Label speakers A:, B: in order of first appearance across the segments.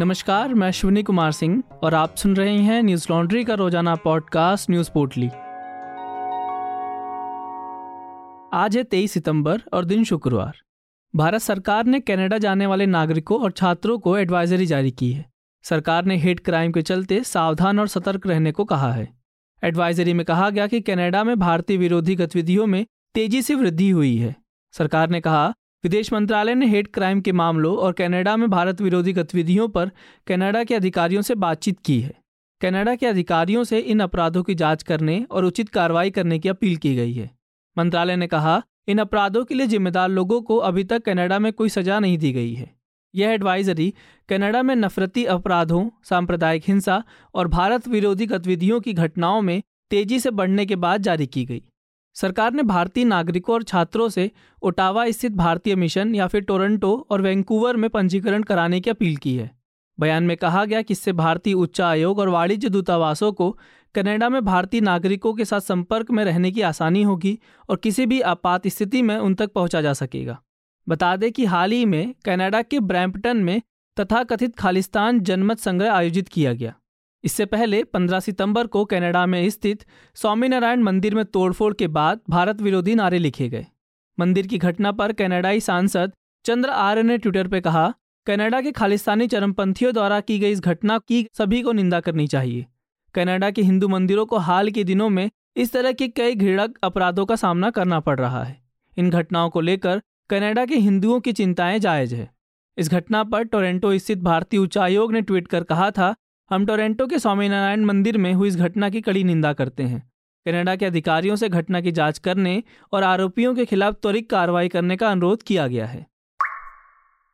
A: नमस्कार, मैं अश्विनी कुमार सिंह और आप सुन रहे हैं न्यूज़ लॉन्ड्री का रोज़ाना पॉडकास्ट न्यूज़ पोर्टली। आज है तेईस सितंबर और दिन शुक्रवार। भारत सरकार ने कनाडा जाने वाले नागरिकों और छात्रों को एडवाइजरी जारी की है। सरकार ने हेट क्राइम के चलते सावधान और सतर्क रहने को कहा है। एडवाइजरी में कहा गया कि कनाडा में भारतीय विरोधी गतिविधियों में तेज़ी से वृद्धि हुई है। सरकार ने कहा विदेश मंत्रालय ने हेट क्राइम के मामलों और कनाडा में भारत विरोधी गतिविधियों पर कनाडा के अधिकारियों से बातचीत की है। कनाडा के अधिकारियों से इन अपराधों की जाँच करने और उचित कार्रवाई करने की अपील की गई है। मंत्रालय ने कहा, इन अपराधों के लिए जिम्मेदार लोगों को अभी तक कनाडा में कोई सजा नहीं दी गई है। यह एडवाइजरी कनाडा में नफरती अपराधों, सांप्रदायिक हिंसा और भारत विरोधी गतिविधियों की घटनाओं में तेज़ी से बढ़ने के बाद जारी की गई। सरकार ने भारतीय नागरिकों और छात्रों से ओटावा स्थित भारतीय मिशन या फिर टोरंटो और वैंकूवर में पंजीकरण कराने की अपील की है। बयान में कहा गया कि इससे भारतीय उच्च आयोग और वाणिज्य दूतावासों को कनाडा में भारतीय नागरिकों के साथ संपर्क में रहने की आसानी होगी और किसी भी आपात स्थिति में उन तक पहुँचा जा सकेगा। बता दें कि हाल ही में कनाडा के ब्रैम्पटन में तथाकथित खालिस्तान जनमत संग्रह आयोजित किया गया। इससे पहले 15 सितंबर को कनाडा में स्थित स्वामीनारायण मंदिर में तोड़फोड़ के बाद भारत विरोधी नारे लिखे गए। मंदिर की घटना पर कनाडाई सांसद चंद्र आर्य ने ट्विटर पर कहा, कनाडा के खालिस्तानी चरमपंथियों द्वारा की गई इस घटना की सभी को निंदा करनी चाहिए। कनाडा के हिंदू मंदिरों को हाल के दिनों में इस तरह के कई घृणक अपराधों का सामना करना पड़ रहा है। इन घटनाओं को लेकर कनाडा के हिंदुओं की चिंताएँ जायज़ है। इस घटना पर टोरेंटो स्थित भारतीय उच्चायोग ने ट्वीट कर कहा था हम टोरेंटो के स्वामीनारायण मंदिर में हुई इस घटना की कड़ी निंदा करते हैं। कनाडा के अधिकारियों से घटना की जाँच करने और आरोपियों के खिलाफ त्वरित कार्रवाई करने का अनुरोध किया गया है।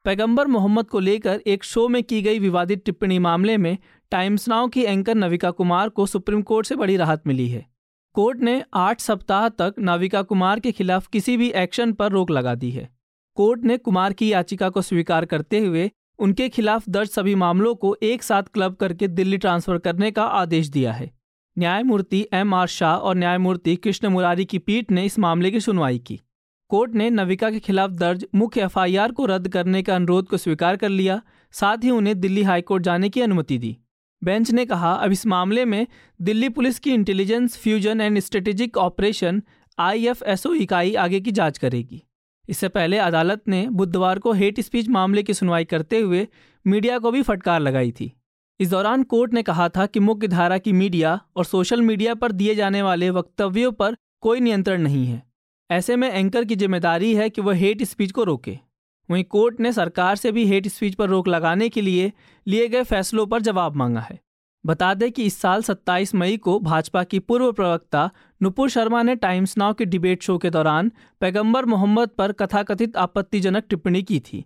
A: पैगंबर मोहम्मद को लेकर एक शो में की गई विवादित टिप्पणी मामले में टाइम्स नाउ की एंकर नविका कुमार को सुप्रीम कोर्ट से बड़ी राहत मिली है। कोर्ट ने आठ सप्ताह तक नाविका कुमार के खिलाफ किसी भी एक्शन पर रोक लगा दी है। कोर्ट ने कुमार की याचिका को स्वीकार करते हुए उनके खिलाफ दर्ज सभी मामलों को एक साथ क्लब करके दिल्ली ट्रांसफ़र करने का आदेश दिया है। न्यायमूर्ति एम आर शाह और न्यायमूर्ति कृष्ण मुरारी की पीठ ने इस मामले की सुनवाई की। कोर्ट ने नविका के खिलाफ दर्ज मुख्य एफआईआर को रद्द करने का अनुरोध को स्वीकार कर लिया, साथ ही उन्हें दिल्ली हाईकोर्ट जाने की अनुमति दी। बेंच ने कहा, अब इस मामले में दिल्ली पुलिस की intelligence fusion and strategic operation IFSO इकाई आगे की जाँच करेगी। इससे पहले अदालत ने बुधवार को हेट स्पीच मामले की सुनवाई करते हुए मीडिया को भी फटकार लगाई थी। इस दौरान कोर्ट ने कहा था कि मुख्य धारा की मीडिया और सोशल मीडिया पर दिए जाने वाले वक्तव्यों पर कोई नियंत्रण नहीं है। ऐसे में एंकर की ज़िम्मेदारी है कि वह हेट स्पीच को रोके। वहीं कोर्ट ने सरकार से भी हेट स्पीच पर रोक लगाने के लिए लिए गए फैसलों पर जवाब मांगा है। बता दें कि इस साल 27 मई को भाजपा की पूर्व प्रवक्ता नुपुर शर्मा ने टाइम्स नाउ के डिबेट शो के दौरान पैगंबर मोहम्मद पर कथाकथित आपत्तिजनक टिप्पणी की थी।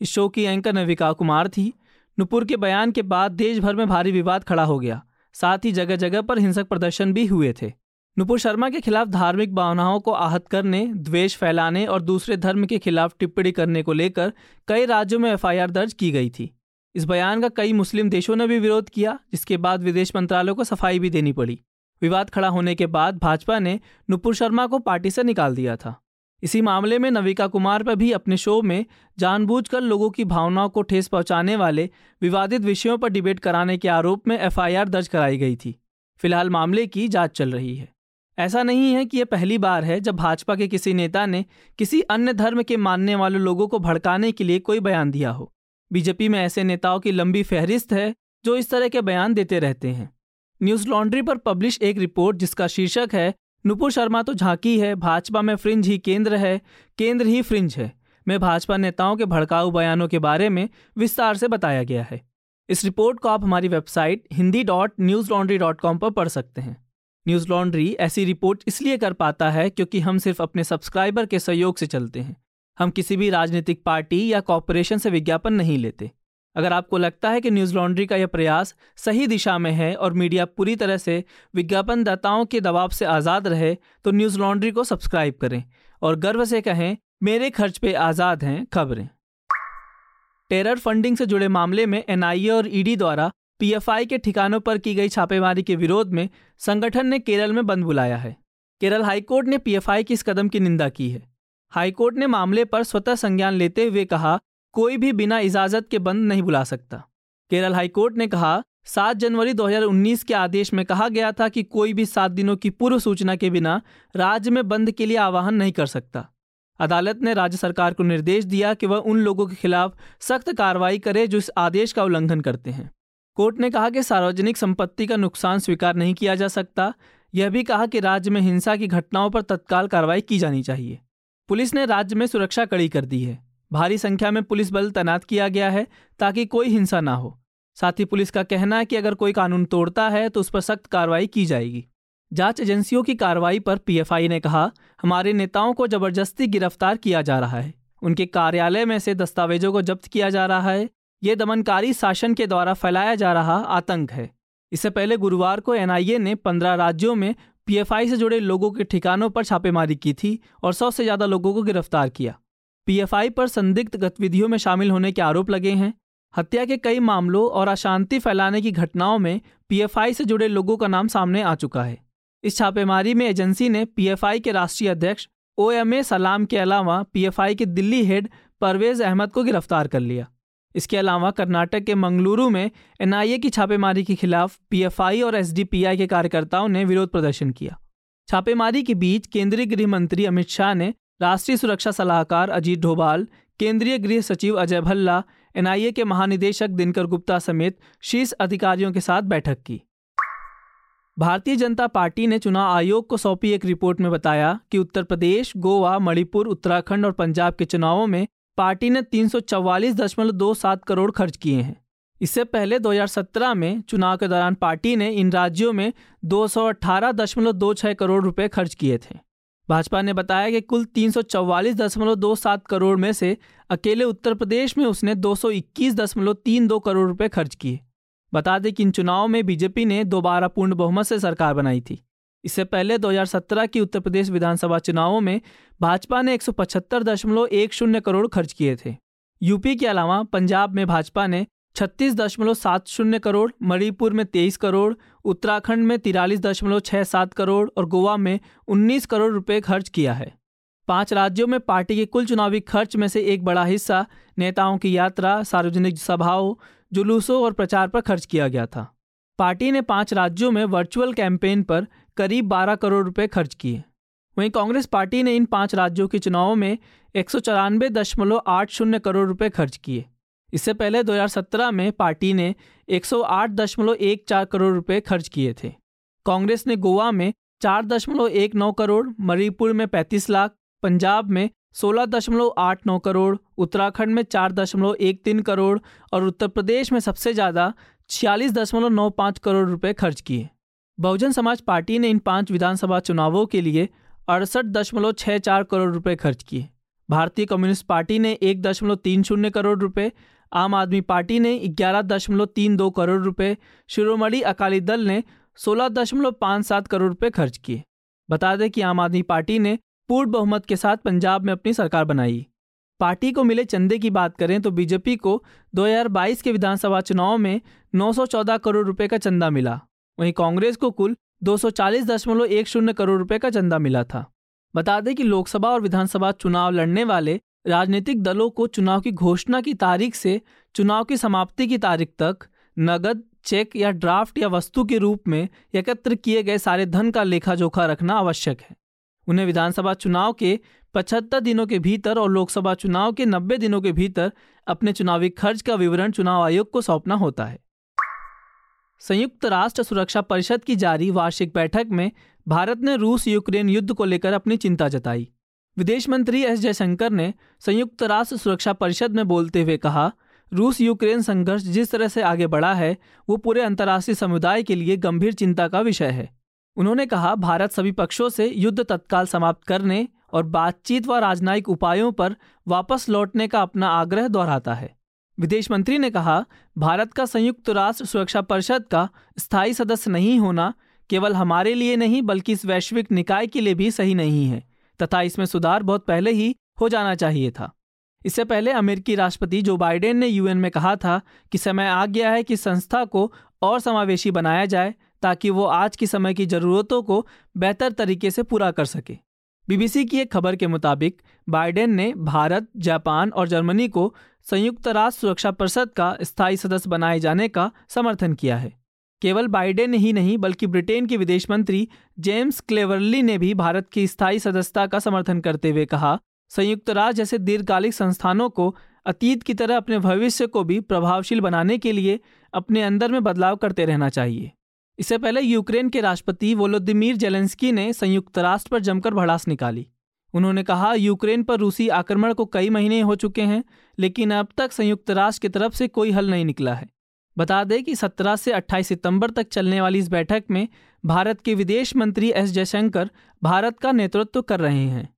A: इस शो की एंकर नविका कुमार थी। नुपुर के बयान के बाद देश भर में भारी विवाद खड़ा हो गया। साथ ही जगह जगह पर हिंसक प्रदर्शन भी हुए थे। नुपुर शर्मा के खिलाफ धार्मिक भावनाओं को आहत करने, द्वेष फैलाने और दूसरे धर्म के खिलाफ टिप्पणी करने को लेकर कई राज्यों में एफआईआर दर्ज की गई थी। इस बयान का कई मुस्लिम देशों ने भी विरोध किया, जिसके बाद विदेश मंत्रालय को सफ़ाई भी देनी पड़ी। विवाद खड़ा होने के बाद भाजपा ने नुपुर शर्मा को पार्टी से निकाल दिया था। इसी मामले में नविका कुमार पर भी अपने शो में जानबूझकर लोगों की भावनाओं को ठेस पहुँचाने वाले विवादित विषयों पर डिबेट कराने के आरोप में एफआईआर दर्ज कराई गई थी। फ़िलहाल मामले की जाँच चल रही है। ऐसा नहीं है कि यह पहली बार है जब भाजपा के किसी नेता ने किसी अन्य धर्म के मानने वाले लोगों को भड़काने के लिए कोई बयान दिया हो। बीजेपी में ऐसे नेताओं की लंबी फहरिस्त है जो इस तरह के बयान देते रहते हैं। न्यूज़ लॉन्ड्री पर पब्लिश एक रिपोर्ट जिसका शीर्षक है, नुपुर शर्मा तो झांकी है, भाजपा में फ्रिंज ही केंद्र है, केंद्र ही फ्रिंज है। में भाजपा नेताओं के भड़काऊ बयानों के बारे में विस्तार से बताया गया है। इस रिपोर्ट को आप हमारी website Hindi dot Newslaundry dot com पर पढ़ सकते हैं। न्यूज़ लॉन्ड्री ऐसी रिपोर्ट इसलिए कर पाता है क्योंकि हम सिर्फ़ अपने सब्सक्राइबर के सहयोग से चलते हैं। हम किसी भी राजनीतिक पार्टी या कॉरपोरेशन से विज्ञापन नहीं लेते। अगर आपको लगता है कि न्यूज़ लॉन्ड्री का यह प्रयास सही दिशा में है और मीडिया पूरी तरह से विज्ञापनदाताओं के दबाव से आज़ाद रहे तो न्यूज़ लॉन्ड्री को सब्सक्राइब करें और गर्व से कहें, मेरे खर्च पे आज़ाद हैं खबरें। टेरर फंडिंग से जुड़े मामले में एनआईए और ईडी द्वारा पीएफआई के ठिकानों पर की गई छापेमारी के विरोध में संगठन ने केरल में बंद बुलाया है। केरल हाईकोर्ट ने पीएफआई की इस कदम की निंदा की है। हाईकोर्ट ने मामले पर स्वतः संज्ञान लेते हुए कहा, कोई भी बिना इजाज़त के बंद नहीं बुला सकता। केरल हाईकोर्ट ने कहा, सात जनवरी 2019 के आदेश में कहा गया था कि कोई भी सात दिनों की पूर्व सूचना के बिना राज्य में बंद के लिए आह्वान नहीं कर सकता। अदालत ने राज्य सरकार को निर्देश दिया कि वह उन लोगों के खिलाफ सख्त कार्रवाई करे जो इस आदेश का उल्लंघन करते हैं। कोर्ट ने कहा कि सार्वजनिक संपत्ति का नुकसान स्वीकार नहीं किया जा सकता। यह भी कहा कि राज्य में हिंसा की घटनाओं पर तत्काल कार्रवाई की जानी चाहिए। पुलिस ने राज्य में सुरक्षा कड़ी कर दी है। भारी संख्या में पुलिस बल तैनात किया गया है ताकि कोई हिंसा ना हो। साथ ही पुलिस का कहना है कि अगर कोई कानून तोड़ता है तो उस पर सख्त कार्रवाई की जाएगी। जाँच एजेंसियों की कार्रवाई पर पीएफआई ने कहा, हमारे नेताओं को ज़बरदस्ती गिरफ़्तार किया जा रहा है। उनके कार्यालय में से दस्तावेजों को जब्त किया जा रहा है। ये दमनकारी शासन के द्वारा फैलाया जा रहा आतंक है। इससे पहले गुरुवार को एनआईए ने पंद्रह राज्यों में पीएफआई से जुड़े लोगों के ठिकानों पर छापेमारी की थी और सौ से ज़्यादा लोगों को गिरफ़्तार किया। पीएफआई पर संदिग्ध गतिविधियों में शामिल होने के आरोप लगे हैं। हत्या के कई मामलों और अशांति फैलाने की घटनाओं में पीएफआई से जुड़े लोगों का नाम सामने आ चुका है। इस छापेमारी में एजेंसी ने पीएफआई के राष्ट्रीय अध्यक्ष ओ एम ए सलाम के अलावा पीएफआई के दिल्ली हेड परवेज अहमद को गिरफ़्तार कर लिया। इसके अलावा कर्नाटक के मंगलुरु में एनआईए की छापेमारी के खिलाफ पीएफआई और एसडीपीआई के कार्यकर्ताओं ने विरोध प्रदर्शन किया। छापेमारी के बीच केंद्रीय गृह मंत्री अमित शाह ने राष्ट्रीय सुरक्षा सलाहकार अजीत डोभाल, केंद्रीय गृह सचिव अजय भल्ला, एनआईए के महानिदेशक दिनकर गुप्ता समेत शीर्ष अधिकारियों के साथ बैठक की। भारतीय जनता पार्टी ने चुनाव आयोग को सौंपी एक रिपोर्ट में बताया कि उत्तर प्रदेश, गोवा, मणिपुर, उत्तराखंड और पंजाब के चुनावों में पार्टी ने तीन करोड़ खर्च किए हैं। इससे पहले 2017 में चुनाव के दौरान पार्टी ने इन राज्यों में 218.26 करोड़ रुपए खर्च किए थे। भाजपा ने बताया कि कुल तीन करोड़ में से अकेले उत्तर प्रदेश में उसने 221.32 करोड़ रुपए खर्च किए। बता दें कि इन चुनावों में बीजेपी ने दोबारा पूर्ण बहुमत से सरकार बनाई थी। इससे पहले 2017 की उत्तर प्रदेश विधानसभा चुनावों में भाजपा ने एक करोड़ खर्च किए थे। यूपी के अलावा पंजाब में भाजपा ने छत्तीस दशमलव सात शून्य करोड़, मणिपुर में तेईस करोड़, उत्तराखंड में तिरालीस दशमलव छह सात करोड़ और गोवा में उन्नीस करोड़ रुपए खर्च किया है। पाँच राज्यों में पार्टी के कुल चुनावी खर्च में से एक बड़ा हिस्सा नेताओं की यात्रा, सार्वजनिक सभाओं, जुलूसों और प्रचार पर खर्च किया गया था। पार्टी ने पाँच राज्यों में वर्चुअल कैंपेन पर करीब 12 करोड़ रुपए खर्च किए। वहीं कांग्रेस पार्टी ने इन पाँच राज्यों के चुनावों में एक करोड़ रुपए खर्च किए। इससे पहले 2017 में पार्टी ने 108.14 करोड़ रुपए खर्च किए थे। कांग्रेस ने गोवा में 4.19 करोड़, मणिपुर में 35 लाख, पंजाब में 16.89 करोड़, उत्तराखंड में 4.13 करोड़ और उत्तर प्रदेश में सबसे ज़्यादा छियालीस दशमलव नौ पाँच करोड़ रुपए खर्च किए। बहुजन समाज पार्टी ने इन पाँच विधानसभा चुनावों के लिए अड़सठ दशमलव छः चार करोड़ रुपए खर्च किए। भारतीय कम्युनिस्ट पार्टी ने एक दशमलव तीन शून्य करोड़ रुपए, आम आदमी पार्टी ने ग्यारह दशमलव तीन दो करोड़ रुपए, शिरोमणि अकाली दल ने सोलह दशमलव पाँच सात करोड़ रुपए खर्च किए। बता दें कि आम आदमी पार्टी ने पूर्ण बहुमत के साथ पंजाब में अपनी सरकार बनाई। पार्टी को मिले चंदे की बात करें तो बीजेपी को 2022 के विधानसभा चुनाव में 914 करोड़ रुपए का चंदा मिला। वहीं कांग्रेस को कुल दो करोड़ रुपए का चंदा मिला था। बता दें कि लोकसभा और विधानसभा चुनाव लड़ने वाले राजनीतिक दलों को चुनाव की घोषणा की तारीख से चुनाव की समाप्ति की तारीख तक नगद चेक या ड्राफ्ट या वस्तु के रूप में एकत्र किए गए सारे धन का लेखा जोखा रखना आवश्यक है। उन्हें विधानसभा चुनाव के पचहत्तर दिनों के भीतर और लोकसभा चुनाव के नब्बे दिनों के भीतर अपने चुनावी खर्च का विवरण चुनाव आयोग को सौंपना होता है। संयुक्त राष्ट्र सुरक्षा परिषद की जारी वार्षिक बैठक में भारत ने रूस यूक्रेन युद्ध को लेकर अपनी चिंता जताई। विदेश मंत्री एस जयशंकर ने संयुक्त राष्ट्र सुरक्षा परिषद में बोलते हुए कहा, रूस यूक्रेन संघर्ष जिस तरह से आगे बढ़ा है, वो पूरे अंतर्राष्ट्रीय समुदाय के लिए गंभीर चिंता का विषय है। उन्होंने कहा, भारत सभी पक्षों से युद्ध तत्काल समाप्त करने और बातचीत व राजनयिक उपायों पर वापस लौटने का अपना आग्रह दोहराता है। विदेश मंत्री ने कहा, भारत का संयुक्त राष्ट्र सुरक्षा परिषद का स्थायी सदस्य नहीं होना केवल हमारे लिए नहीं, बल्कि इस वैश्विक निकाय के लिए भी सही नहीं है, तथा इसमें सुधार बहुत पहले ही हो जाना चाहिए था। इससे पहले अमेरिकी राष्ट्रपति जो बाइडेन ने यूएन में कहा था कि समय आ गया है कि संस्था को और समावेशी बनाया जाए, ताकि वो आज के समय की ज़रूरतों को बेहतर तरीके से पूरा कर सके। बीबीसी की एक खबर के मुताबिक, बाइडेन ने भारत, जापान और जर्मनी को संयुक्त राष्ट्र सुरक्षा परिषद का स्थायी सदस्य बनाए जाने का समर्थन किया है। केवल बाइडेन ही नहीं, बल्कि ब्रिटेन के विदेश मंत्री जेम्स क्लेवरली ने भी भारत की स्थायी सदस्यता का समर्थन करते हुए कहा, संयुक्त राष्ट्र जैसे दीर्घकालिक संस्थानों को अतीत की तरह अपने भविष्य को भी प्रभावशील बनाने के लिए अपने अंदर में बदलाव करते रहना चाहिए। इससे पहले यूक्रेन के राष्ट्रपति वोलोदिमीर जेलेंस्की ने संयुक्त राष्ट्र पर जमकर भड़ास निकाली। उन्होंने कहा, यूक्रेन पर रूसी आक्रमण को कई महीने हो चुके हैं, लेकिन अब तक संयुक्त राष्ट्र की तरफ़ से कोई हल नहीं निकला है। बता दें कि 17 से 28 सितंबर तक चलने वाली इस बैठक में भारत के विदेश मंत्री एस जयशंकर भारत का नेतृत्व कर रहे हैं।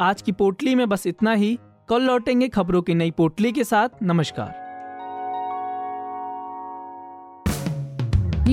A: आज की पोटली में बस इतना ही। कल लौटेंगे खबरों की नई पोटली के साथ। नमस्कार।